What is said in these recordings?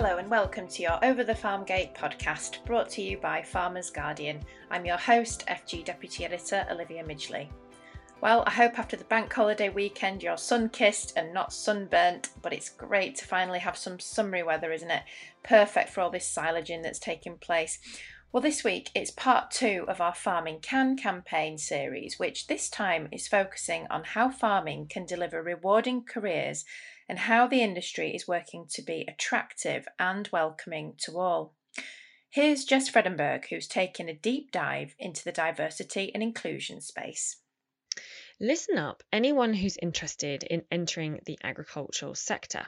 Hello and welcome to your Over the Farm Gate podcast brought to you by Farmers Guardian. I'm your host, FG Deputy Editor Olivia Midgley. Well, I hope after the bank holiday weekend you're sun kissed and not sunburnt, but it's great to finally have some summery weather, isn't it? Perfect for all this silaging that's taking place. Well, this week it's part two of our Farming Can campaign series, which this time is focusing on how farming can deliver rewarding careers and how the industry is working to be attractive and welcoming to all. Here's Jez Fredenburgh, who's taken a deep dive into the diversity and inclusion space. Listen up, anyone who's interested in entering the agricultural sector,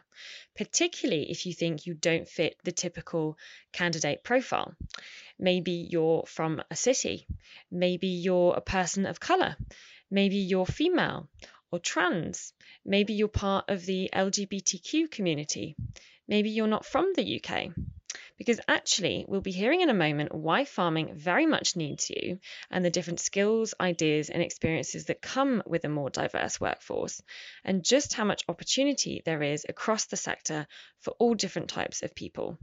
particularly if you think you don't fit the typical candidate profile. Maybe you're from a city, maybe you're a person of colour, maybe you're female or trans, maybe you're part of the LGBTQ community, maybe you're not from the UK because actually we'll be hearing in a moment why farming very much needs you and the different skills, ideas, and experiences that come with a more diverse workforce, and just how much opportunity there is across the sector for all different types of people.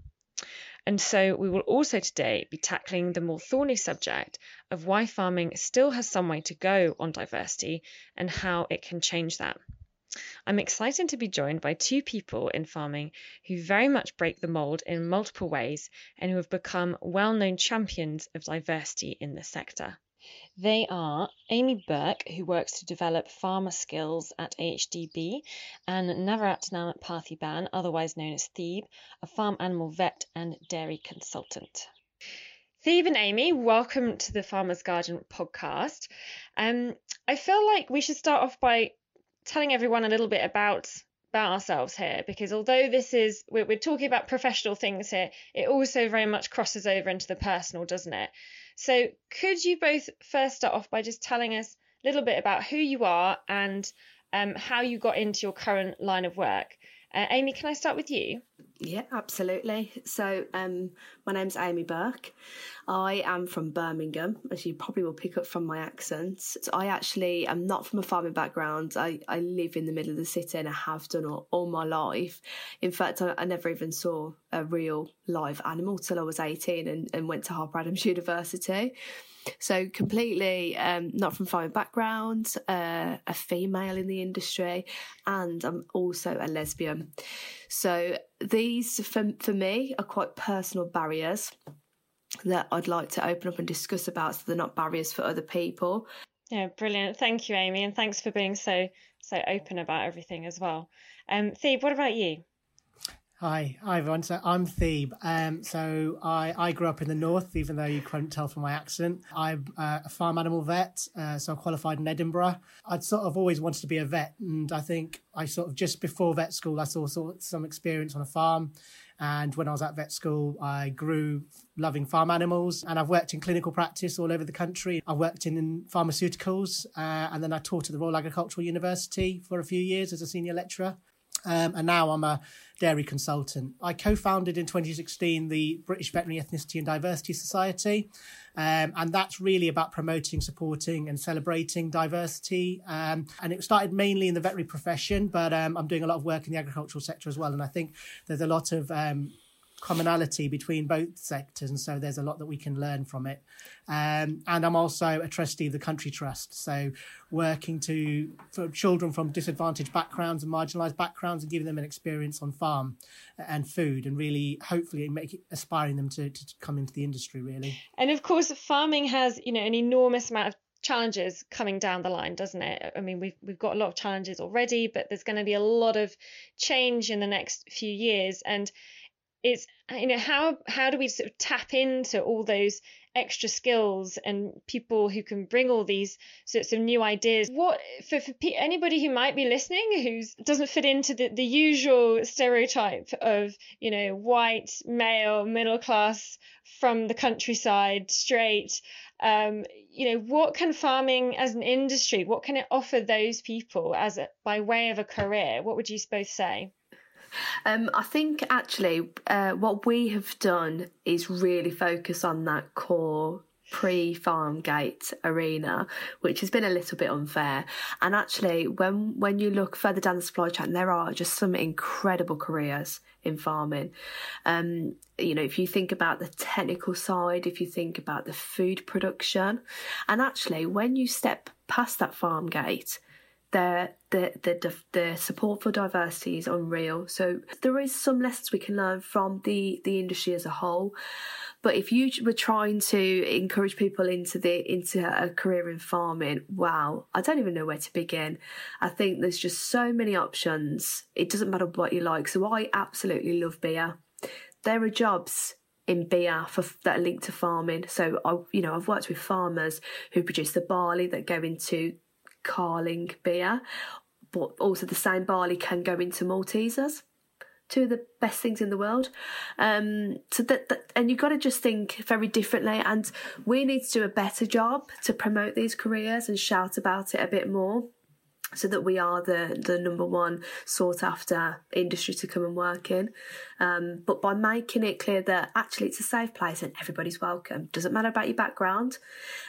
And so we will also today be tackling the more thorny subject of why farming still has some way to go on diversity and how it can change that. I'm excited to be joined by two people in farming who very much break the mould in multiple ways and who have become well known champions of diversity in the sector. They are Amy Burke, who works to develop farmer skills at AHDB, and Navaratnam Partheeban, otherwise known as Thebe, a farm animal vet and dairy consultant. Thebe and Amy, welcome to the Farmers Guardian podcast. Um, I feel like we should start off by telling everyone a little bit about about ourselves here because although this is we're, we're talking about professional things here it also very much crosses over into the personal doesn't it? So could you both first start off by just telling us a little bit about who you are and um, how you got into your current line of work? Uh, amy can i start with you yeah, absolutely. So, um, my name's Amy Burke. I am from Birmingham, as you probably will pick up from my accent. So I actually am not from a farming background. I, I live in the middle of the city and I have done all, all my life. In fact, I, I, never even saw a real live animal till I was 18 and, and went to Harper Adams University. So completely um, not from farming background, uh, a female in the industry, and I'm also a lesbian. So these, for, for me, are quite personal barriers that I'd like to open up and discuss about so they're not barriers for other people. Yeah, brilliant. Thank you, Amy, and thanks for being so so open about everything as well. Um, Thebe, what about you? Hi, hi everyone. So I'm Thebe. Um, so I, I grew up in the north, even though you couldn't tell from my accent. I'm uh, a farm animal vet, uh, so I qualified in Edinburgh. I'd sort of always wanted to be a vet, and I think I sort of just before vet school, I saw sort of some experience on a farm. And when I was at vet school, I grew loving farm animals, and I've worked in clinical practice all over the country. I worked in, in pharmaceuticals, uh, and then I taught at the Royal Agricultural University for a few years as a senior lecturer. Um, and now I'm a dairy consultant. I co founded in 2016 the British Veterinary Ethnicity and Diversity Society. Um, and that's really about promoting, supporting, and celebrating diversity. Um, and it started mainly in the veterinary profession, but um, I'm doing a lot of work in the agricultural sector as well. And I think there's a lot of um, commonality between both sectors, and so there's a lot that we can learn from it. Um, and I'm also a trustee of the Country Trust, so working to for children from disadvantaged backgrounds and marginalised backgrounds, and giving them an experience on farm and food, and really hopefully make aspiring them to, to come into the industry really. And of course, farming has you know an enormous amount of challenges coming down the line, doesn't it? I mean, we've we've got a lot of challenges already, but there's going to be a lot of change in the next few years, and it's you know how how do we sort of tap into all those extra skills and people who can bring all these sorts of new ideas? What for, for anybody who might be listening who doesn't fit into the, the usual stereotype of you know white male middle class from the countryside straight um, you know what can farming as an industry what can it offer those people as a, by way of a career? What would you both say um, I think actually uh, what we have done is really focus on that core pre farm gate arena, which has been a little bit unfair. And actually, when when you look further down the supply chain, there are just some incredible careers in farming. Um, you know, if you think about the technical side, if you think about the food production, and actually, when you step past that farm gate, the, the the the support for diversity is unreal. So there is some lessons we can learn from the the industry as a whole. But if you were trying to encourage people into the into a career in farming, wow, I don't even know where to begin. I think there's just so many options. It doesn't matter what you like. So I absolutely love beer. There are jobs in beer for that are linked to farming. So I, you know, I've worked with farmers who produce the barley that go into Carling beer, but also the same barley can go into Maltesers. Two of the best things in the world. Um, so that, that and you've got to just think very differently. And we need to do a better job to promote these careers and shout about it a bit more so that we are the the number one sought after industry to come and work in. Um, but by making it clear that actually it's a safe place and everybody's welcome. Doesn't matter about your background.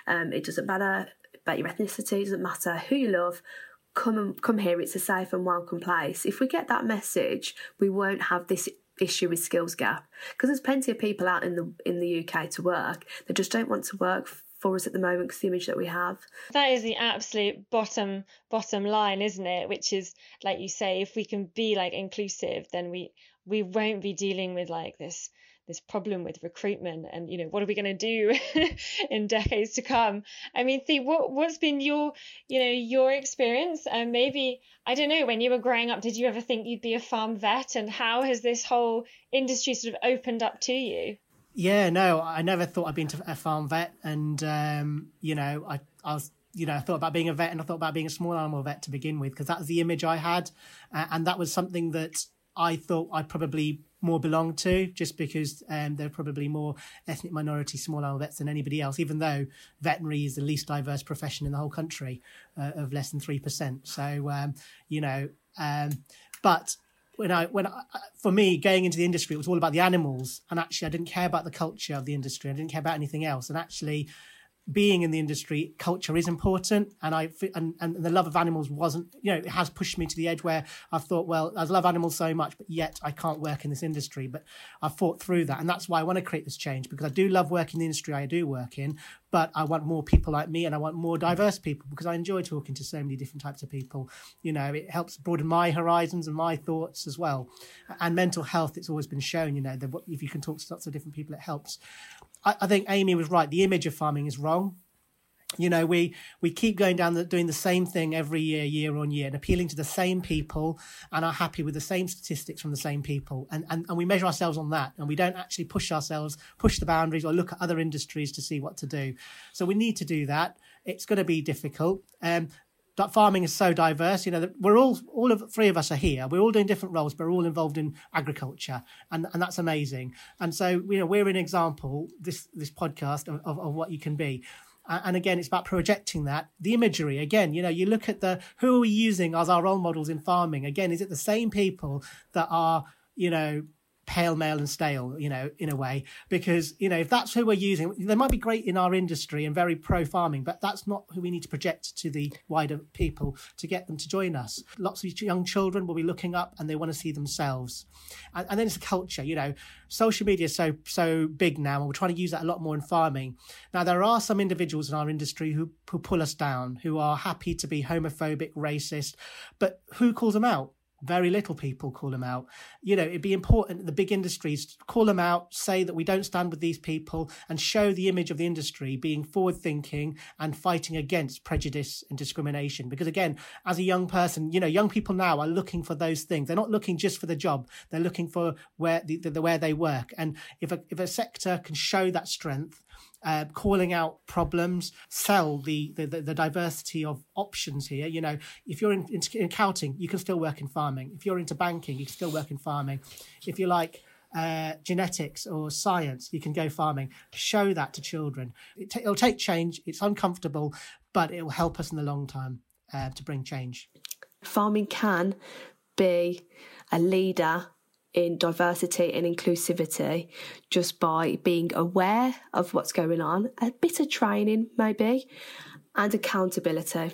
Um, it doesn't matter about your ethnicity, doesn't matter who you love. Come and come here. It's a safe and welcome place. If we get that message, we won't have this issue with skills gap because there's plenty of people out in the in the UK to work that just don't want to work for us at the moment because the image that we have. That is the absolute bottom bottom line, isn't it? Which is like you say, if we can be like inclusive, then we we won't be dealing with like this this problem with recruitment and you know what are we going to do in decades to come? I mean see what what's been your you know your experience? And maybe i don't know when you were growing up did you ever think you'd be a farm vet? And how has this whole industry sort of opened up to you? Yeah no i never thought i'd been a farm vet. And um, you know i i was you know, I thought about being a vet and I thought about being a small animal vet to begin with because that was the image I had, uh, and that was something that I thought I probably more belong to, just because um, they're probably more ethnic minority small animal vets than anybody else, even though veterinary is the least diverse profession in the whole country uh, of less than 3%. So, um, you know, um, but when I, when I, for me, going into the industry, it was all about the animals. And actually, I didn't care about the culture of the industry. I didn't care about anything else. And actually, being in the industry, culture is important, and I and, and the love of animals wasn't. You know, it has pushed me to the edge where I've thought, well, I love animals so much, but yet I can't work in this industry. But I've fought through that, and that's why I want to create this change because I do love working in the industry I do work in, but I want more people like me, and I want more diverse people because I enjoy talking to so many different types of people. You know, it helps broaden my horizons and my thoughts as well. And mental health, it's always been shown. You know, that if you can talk to lots of different people, it helps. I, I think Amy was right. The image of farming is wrong you know we we keep going down the, doing the same thing every year year on year and appealing to the same people and are happy with the same statistics from the same people and, and and we measure ourselves on that and we don't actually push ourselves push the boundaries or look at other industries to see what to do so we need to do that it's going to be difficult um that farming is so diverse. You know, we're all all of three of us are here. We're all doing different roles, but we're all involved in agriculture, and and that's amazing. And so, you know, we're an example this this podcast of, of, of what you can be. And again, it's about projecting that the imagery. Again, you know, you look at the who are we using as our role models in farming? Again, is it the same people that are you know pale, male, and stale, you know, in a way, because, you know, if that's who we're using, they might be great in our industry and very pro farming, but that's not who we need to project to the wider people to get them to join us. Lots of young children will be looking up and they want to see themselves. And, and then it's a culture, you know, social media is so, so big now, and we're trying to use that a lot more in farming. Now, there are some individuals in our industry who, who pull us down, who are happy to be homophobic, racist, but who calls them out? Very little people call them out. You know, it'd be important the big industries call them out, say that we don't stand with these people, and show the image of the industry being forward thinking and fighting against prejudice and discrimination. Because again, as a young person, you know, young people now are looking for those things. They're not looking just for the job; they're looking for where the, the, the where they work. And if a if a sector can show that strength uh, calling out problems, sell the, the, the diversity of options here. You know, if you're in, in, in, accounting, you can still work in farming. If you're into banking, you can still work in farming. If you like uh, genetics or science, you can go farming. Show that to children. It it'll take change. It's uncomfortable, but it will help us in the long term uh, to bring change. Farming can be a leader in diversity and inclusivity just by being aware of what's going on, a bit of training maybe, and accountability.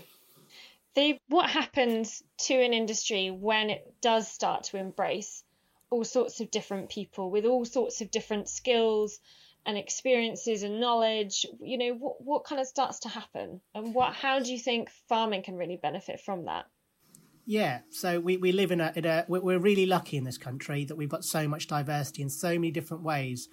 They, what happens to an industry when it does start to embrace all sorts of different people with all sorts of different skills and experiences and knowledge? You know what what kind of starts to happen? And what how do you think farming can really benefit from that yeah, so we, we live in a, in a we're really lucky in this country that we've got so much diversity in so many different ways.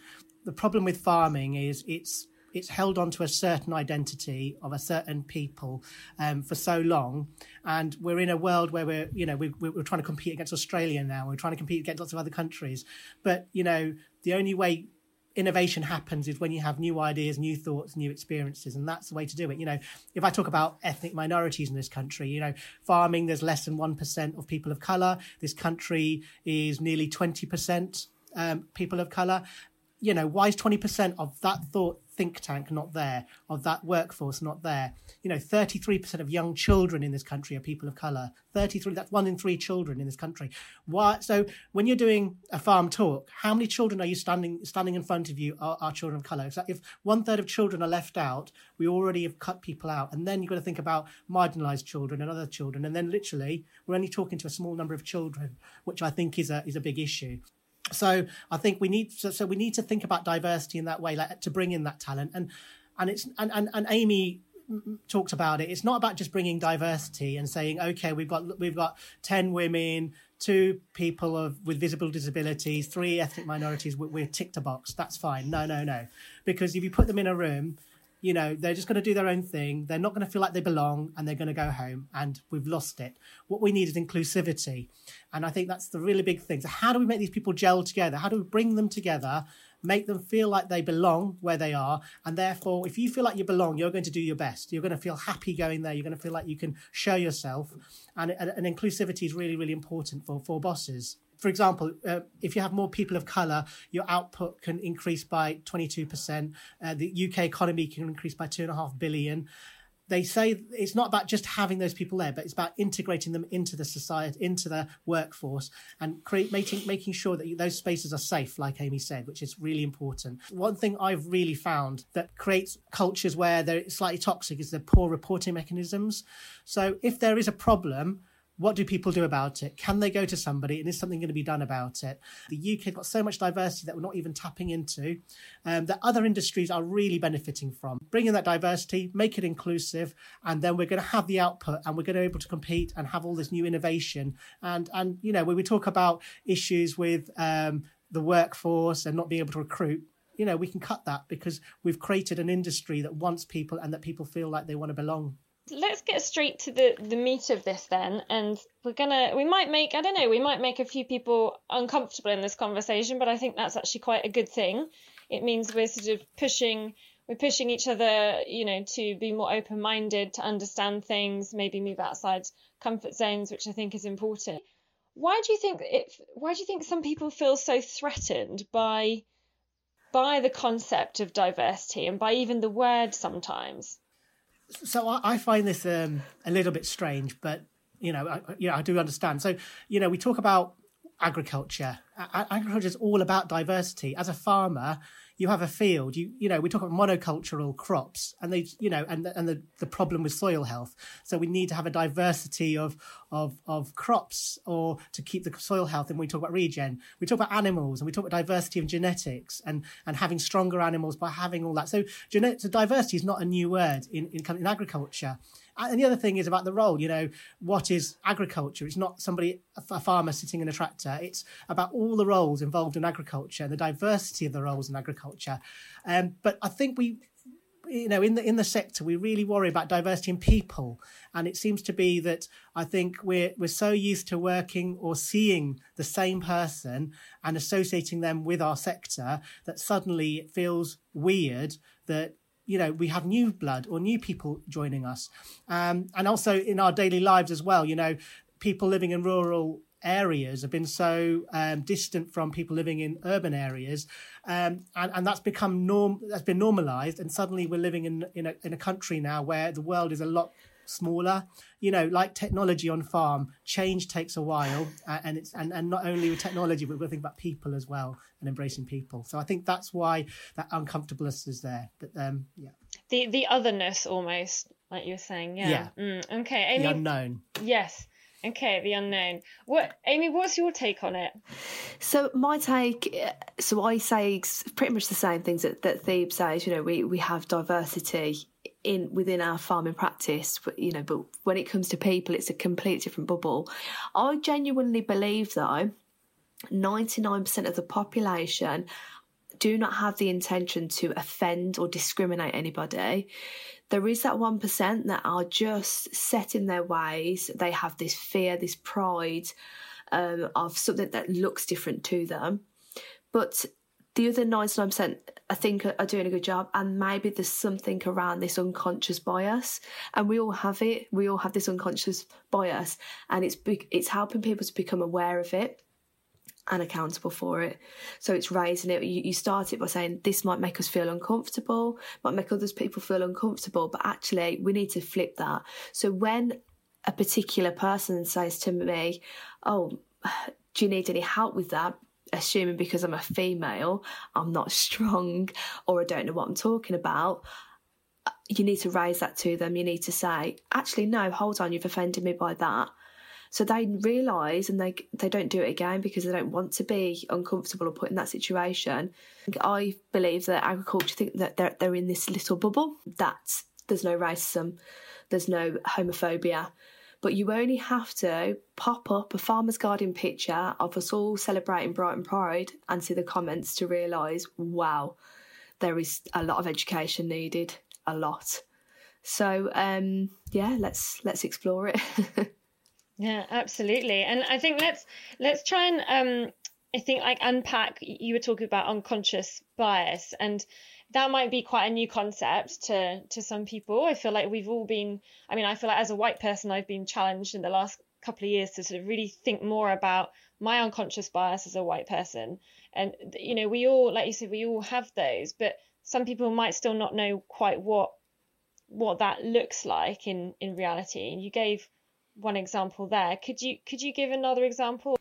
The problem with farming is it's it's held on to a certain identity of a certain people um, for so long, and we're in a world where we're you know we, we're trying to compete against Australia now. We're trying to compete against lots of other countries, but you know the only way innovation happens is when you have new ideas, new thoughts, new experiences, and that's the way to do it. You know, if I talk about ethnic minorities in this country, you know, farming, there's less than 1% of people of color. This country is nearly 20% um, people of color. You know, why is 20% of that thought think tank not there, of that workforce not there. You know, 33% of young children in this country are people of colour. 33, that's one in three children in this country. Why? So when you're doing a farm talk, how many children are you standing standing in front of you are, are children of colour? So if one third of children are left out, we already have cut people out. And then you've got to think about marginalised children and other children. And then literally, we're only talking to a small number of children, which I think is a, is a big issue so I think we need so, so we need to think about diversity in that way, like to bring in that talent and and it's and and, and Amy talked about it. It's not about just bringing diversity and saying, okay, we've got we've got ten women, two people of with visible disabilities, three ethnic minorities. We're, we're ticked a box. That's fine. No, no, no. Because if you put them in a room you know they're just going to do their own thing. They're not going to feel like they belong and they're going to go home and we've lost it. What we need is inclusivity. And i think that's the really big thing. So how do we make these people gel together? How do we bring them together make them feel like they belong where they are? And therefore if you feel like you belong you're going to do your best. You're going to feel happy going there. You're going to feel like you can show yourself. And, and, and inclusivity is really really important for for bosses for example, uh, if you have more people of colour, your output can increase by 22%. Uh, the UK economy can increase by two and a half billion. They say it's not about just having those people there, but it's about integrating them into the society, into the workforce, and create, making making sure that those spaces are safe, like Amy said, which is really important. One thing I've really found that creates cultures where they're slightly toxic is the poor reporting mechanisms. So if there is a problem, what do people do about it? Can they go to somebody and is something going to be done about it? The UK got so much diversity that we're not even tapping into, um, that other industries are really benefiting from. Bringing that diversity, make it inclusive, and then we're going to have the output and we're going to be able to compete and have all this new innovation. And, and you know, when we talk about issues with um, the workforce and not being able to recruit, you know, we can cut that because we've created an industry that wants people and that people feel like they want to belong let's get straight to the the meat of this then and we're gonna we might make i don't know we might make a few people uncomfortable in this conversation but i think that's actually quite a good thing. It means we're sort of pushing we're pushing each other you know to be more open minded to understand things maybe move outside comfort zones which i think is important. Why do you think it why do you think some people feel so threatened by by the concept of diversity and by even the word sometimes so I, I find this um, a little bit strange, but you know, I, you know, I do understand. So you know, we talk about agriculture. A- agriculture is all about diversity. As a farmer, you have a field. You you know, we talk about monocultural crops, and they you know, and and the, the problem with soil health. So we need to have a diversity of of of crops, or to keep the soil health. And we talk about regen. We talk about animals, and we talk about diversity of genetics, and and having stronger animals by having all that. So, genet- so diversity is not a new word in in, in agriculture. And the other thing is about the role. You know, what is agriculture? It's not somebody, a farmer sitting in a tractor. It's about all the roles involved in agriculture and the diversity of the roles in agriculture. Um, but I think we, you know, in the in the sector, we really worry about diversity in people, and it seems to be that I think we're we're so used to working or seeing the same person and associating them with our sector that suddenly it feels weird that you know we have new blood or new people joining us. Um, and also in our daily lives as well you know people living in rural areas have been so um, distant from people living in urban areas um, and, and that's become norm that's been normalized and suddenly we're living in in a, in a country now where the world is a lot smaller. You know, like technology on farm, change takes a while, uh, and it's and, and not only with technology, but we're thinking about people as well and embracing people. So I think that's why that uncomfortableness is there. But um, yeah, the the otherness almost, like you were saying, yeah. Yeah. Mm, okay, Amy. the unknown. Yes. Okay, the unknown. What, Amy? What's your take on it? So my take, uh, so I say pretty much the same things that, that Thebe says. You know, we, we have diversity in within our farming practice, but, you know, but when it comes to people, it's a complete different bubble. I genuinely believe though, ninety nine percent of the population do not have the intention to offend or discriminate anybody. There is that 1% that are just set in their ways. They have this fear, this pride um, of something that looks different to them. But the other 99% I think are doing a good job and maybe there's something around this unconscious bias and we all have it we all have this unconscious bias and it's it's helping people to become aware of it and accountable for it. So it's raising it. You, you, start it by saying this might make us feel uncomfortable, might make others people feel uncomfortable, but actually we need to flip that. So when a particular person says to me, "Oh, do you need any help with that?" Assuming because I'm a female, I'm not strong, or I don't know what I'm talking about. Uh, you need to raise that to them. You need to say, actually, no, hold on, you've offended me by that so they realise and they they don't do it again because they don't want to be uncomfortable or put in that situation. I believe that agriculture think that they're they're in this little bubble that there's no racism, there's no homophobia. But you only have to pop up a Farmer's Guardian picture of us all celebrating Brighton Pride and see the comments to realise, wow, there is a lot of education needed, a lot. So um, yeah, let's let's explore it. Yeah, absolutely. And I think let's let's try and um I think like unpack you were talking about unconscious bias and that might be quite a new concept to to some people. I feel like we've all been I mean, I feel like as a white person I've been challenged in the last couple of years to sort of really think more about my unconscious bias as a white person. And you know, we all like you said we all have those, but some people might still not know quite what what that looks like in in reality. And you gave one example there. Could you could you give another example?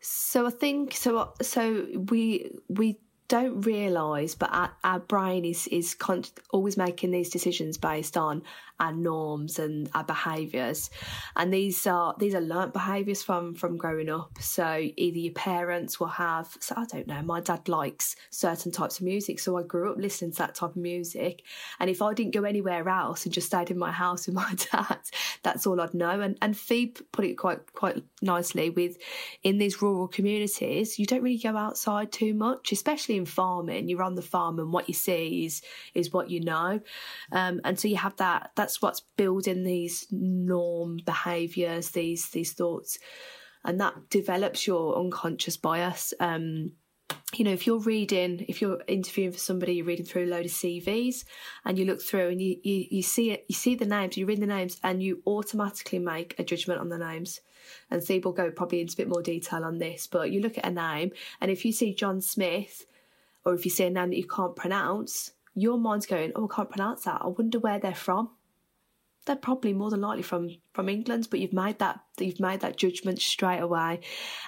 So I think so. So we we don't realise, but our, our, brain is is con- always making these decisions based on our norms and our behaviours, and these are these are learnt behaviours from from growing up. So either your parents will have. So I don't know. My dad likes certain types of music, so I grew up listening to that type of music. And if I didn't go anywhere else and just stayed in my house with my dad, that's all I'd know. And and Thebe put it quite quite nicely with in these rural communities, you don't really go outside too much, especially in farming. You're on the farm, and what you see is is what you know, um, and so you have that. That's what's building these norm behaviours, these these thoughts, and that develops your unconscious bias. Um, you know, if you're reading, if you're interviewing for somebody, you're reading through a load of CVs and you look through and you, you, you see it, you see the names, you read the names and you automatically make a judgment on the names. And Steve will go probably into a bit more detail on this, but you look at a name and if you see John Smith, or if you see a name that you can't pronounce, your mind's going, "Oh, I can't pronounce that. I wonder where they're from." They're probably more than likely from from England, but you've made that you've made that judgment straight away,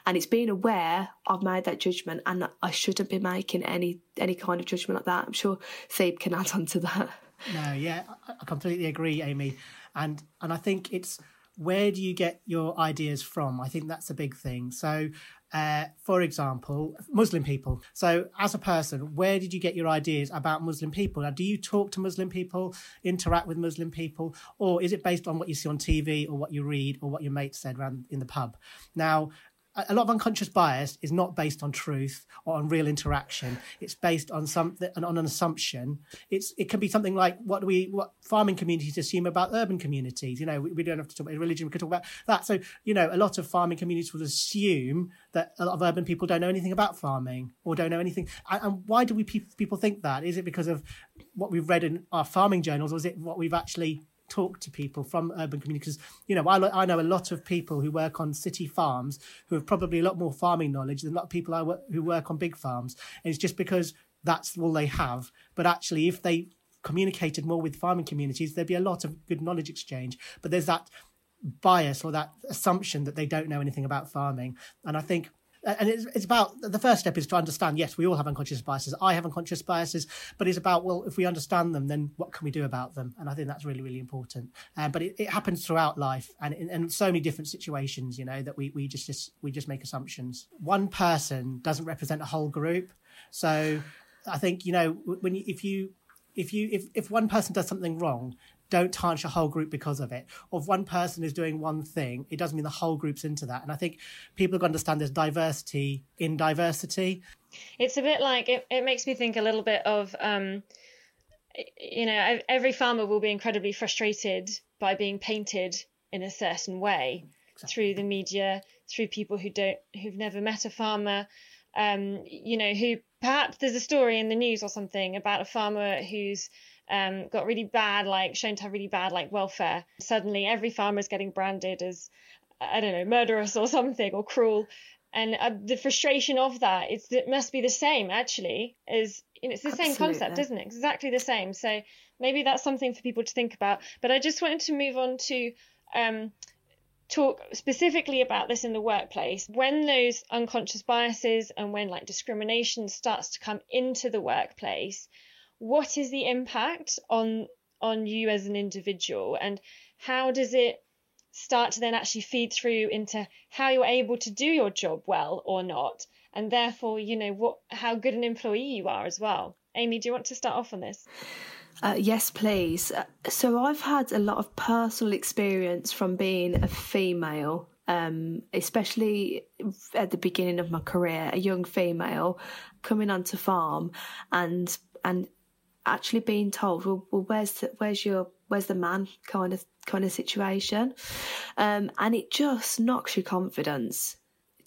and it's being aware I've made that judgment, and I shouldn't be making any any kind of judgment like that. I'm sure Thebe can add on to that. No, yeah, I completely agree, Amy, and and I think it's where do you get your ideas from? I think that's a big thing. So uh, for example, Muslim people. So, as a person, where did you get your ideas about Muslim people? Now, do you talk to Muslim people, interact with Muslim people, or is it based on what you see on TV or what you read or what your mate said around in the pub? Now, a lot of unconscious bias is not based on truth or on real interaction. It's based on something on an assumption. It's it can be something like what we what farming communities assume about urban communities. You know, we, we don't have to talk about religion. We could talk about that. So you know, a lot of farming communities will assume that a lot of urban people don't know anything about farming or don't know anything. And, and why do we pe- people think that? Is it because of what we've read in our farming journals, or is it what we've actually talk to people from urban communities. You know, I, I know a lot of people who work on city farms who have probably a lot more farming knowledge than a lot of people who work on big farms. And it's just because that's all they have. But actually, if they communicated more with farming communities, there'd be a lot of good knowledge exchange. But there's that bias or that assumption that they don't know anything about farming. And I think and it's, it's about the first step is to understand yes we all have unconscious biases. I have unconscious biases but it's about well if we understand them then what can we do about them? And i think that's really really important. Um, but it, it, happens throughout life and in, in, so many different situations you know that we, we just, just we just make assumptions. One person doesn't represent a whole group. So i think you know when you, if you if you if, if one person does something wrong don't tarnish a whole group because of it. Or if one person is doing one thing, it doesn't mean the whole group's into that. And I think people have got to understand there's diversity in diversity. It's a bit like it, it makes me think a little bit of, um, you know, every farmer will be incredibly frustrated by being painted in a certain way exactly. through the media, through people who don't, who've never met a farmer. Um, you know, who perhaps there's a story in the news or something about a farmer who's um, got really bad, like shown to have really bad, like welfare. Suddenly, every farmer is getting branded as, I don't know, murderous or something or cruel. And uh, the frustration of that—it must be the same actually as, you know, it's the Absolutely. same concept, isn't it? Exactly the same. So maybe that's something for people to think about. But I just wanted to move on to, um, talk specifically about this in the workplace when those unconscious biases and when like discrimination starts to come into the workplace what is the impact on on you as an individual? And how does it start to then actually feed through into how you're able to do your job well or not? And therefore you know what how good an employee you are as well. Amy do you want to start off on this? Uh, yes, please. Uh, so I've had a lot of personal experience from being a female, um, especially at the beginning of my career, a young female coming onto farm and and actually being told, well, well where's the, where's your where's the man kind of kind of situation, um, and it just knocks your confidence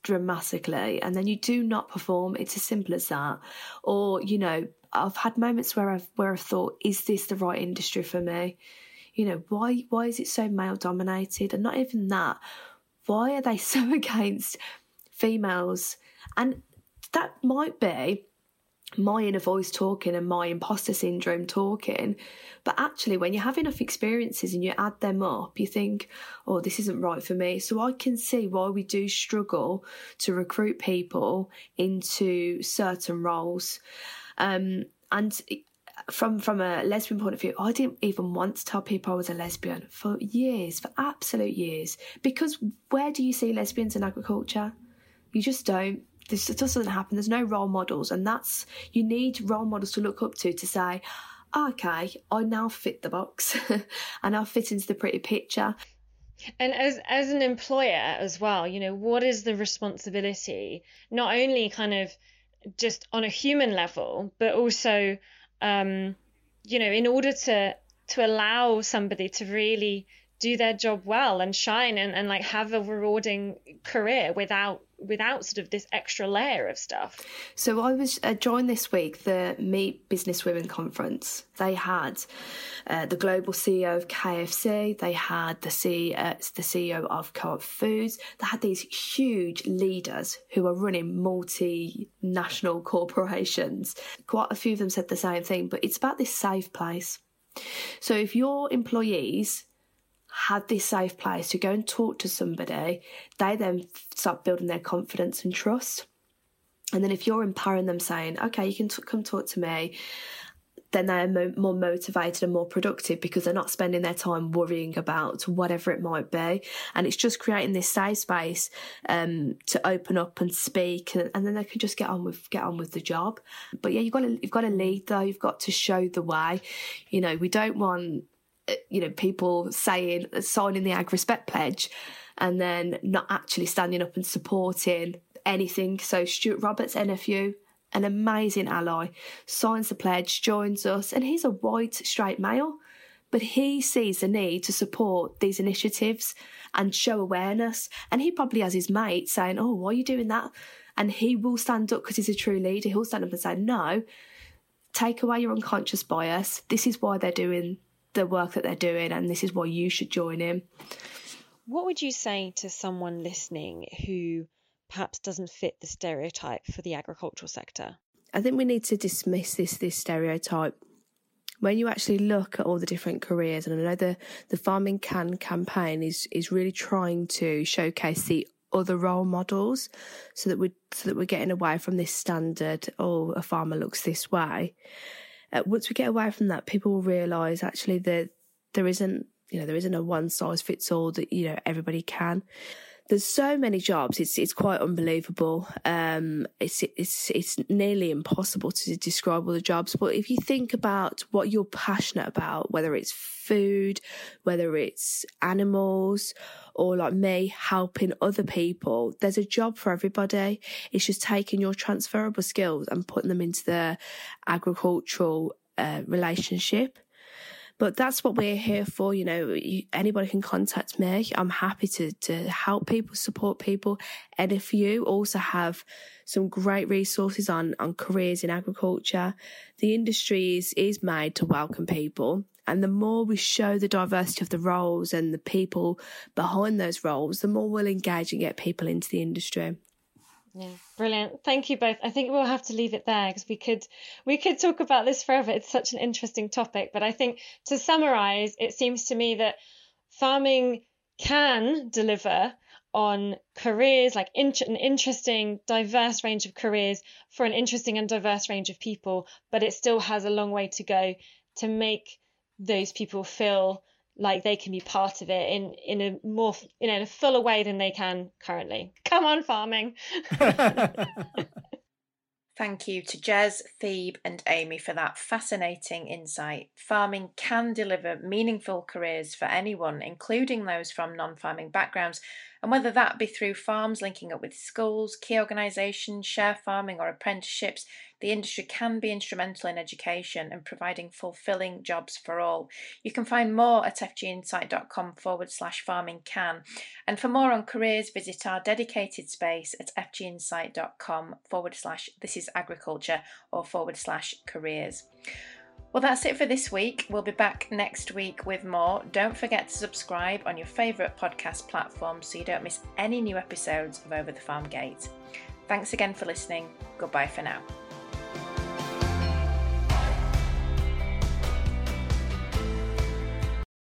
dramatically, and then you do not perform. It's as simple as that. Or you know, I've had moments where I've where I've thought, is this the right industry for me? You know, why why is it so male dominated? And not even that. Why are they so against females? And that might be my inner voice talking and my imposter syndrome talking. But actually, when you have enough experiences and you add them up, you think, oh, this isn't right for me. So I can see why we do struggle to recruit people into certain roles. Um, and from from a lesbian point of view, I didn't even want to tell people I was a lesbian for years, for absolute years. Because where do you see lesbians in agriculture? You just don't this just doesn't happen. There's no role models, and that's you need role models to look up to to say, okay, I now fit the box, and I fit into the pretty picture. And as as an employer as well, you know, what is the responsibility? Not only kind of just on a human level, but also, um, you know, in order to to allow somebody to really do their job well and shine and, and like have a rewarding career without without sort of this extra layer of stuff. So I was uh, joined this week the Meat Business Women conference. They had uh, the global CEO of KFC. They had the uh, the CEO of Co-op Foods. They had these huge leaders who are running multinational corporations. Quite a few of them said the same thing, but it's about this safe place. So if your employees have this safe place to go and talk to somebody, they then start building their confidence and trust. And then if you're empowering them, saying, okay, you can t- come talk to me, then they're mo- more motivated and more productive because they're not spending their time worrying about whatever it might be. And it's just creating this safe space um, to open up and speak, and, and, then they can just get on with get on with the job. But yeah, you've got to you've got to lead though. You've got to show the way. You know, we don't want Uh, you know, people saying, signing the Ag Respect Pledge and then not actually standing up and supporting anything. So Stuart Roberts, NFU, an amazing ally, signs the pledge, joins us, and he's a white, straight male. But he sees the need to support these initiatives and show awareness. And he probably has his mate saying, Oh, why are you doing that? And he will stand up because he's a true leader. He'll stand up and say, No, take away your unconscious bias. This is why they're doing the work that they're doing, and this is why you should join in. What would you say to someone listening who perhaps doesn't fit the stereotype for the agricultural sector? I think we need to dismiss this this stereotype. when you actually look at all the different careers, and I know the, the Farming Can campaign is, is really trying to showcase the other role models so that we so that we're getting away from this standard oh a farmer looks this way uh, once we get away from that people will realize actually that there isn't you know there isn't a one size fits all that you know everybody can there's so many jobs. It's it's quite unbelievable. Um, it's it's it's nearly impossible to describe all the jobs. But if you think about what you're passionate about, whether it's food, whether it's animals, or like me helping other people, there's a job for everybody. It's just taking your transferable skills and putting them into the agricultural uh, relationship. But that's what we're here for. You know, anybody can contact me. I'm happy to, to help people, support people. And if you also have some great resources on, on careers in agriculture, the industry is, is made to welcome people. And the more we show the diversity of the roles and the people behind those roles, the more we'll engage and get people into the industry. Yeah, brilliant. Thank you both. I think we'll have to leave it there because we could we could talk about this forever. It's such an interesting topic, but I think to summarize, it seems to me that farming can deliver on careers like in- an interesting diverse range of careers for an interesting and diverse range of people, but it still has a long way to go to make those people feel like they can be part of it in in a more you know in a fuller way than they can currently. Come on, farming. Thank you to Jez, Thebe, and Amy for that fascinating insight. Farming can deliver meaningful careers for anyone, including those from non farming backgrounds, and whether that be through farms linking up with schools, key organisations, share farming, or apprenticeships, the industry can be instrumental in education and providing fulfilling jobs for all. You can find more at fginsight.com forward slash farming can. And for more on careers, visit our dedicated space at fginsight.com forward slash this is agriculture or forward slash careers. Well, that's it for this week. We'll be back next week with more. Don't forget to subscribe on your favourite podcast platform so you don't miss any new episodes of Over the Farm Gate. Thanks again for listening. Goodbye for now.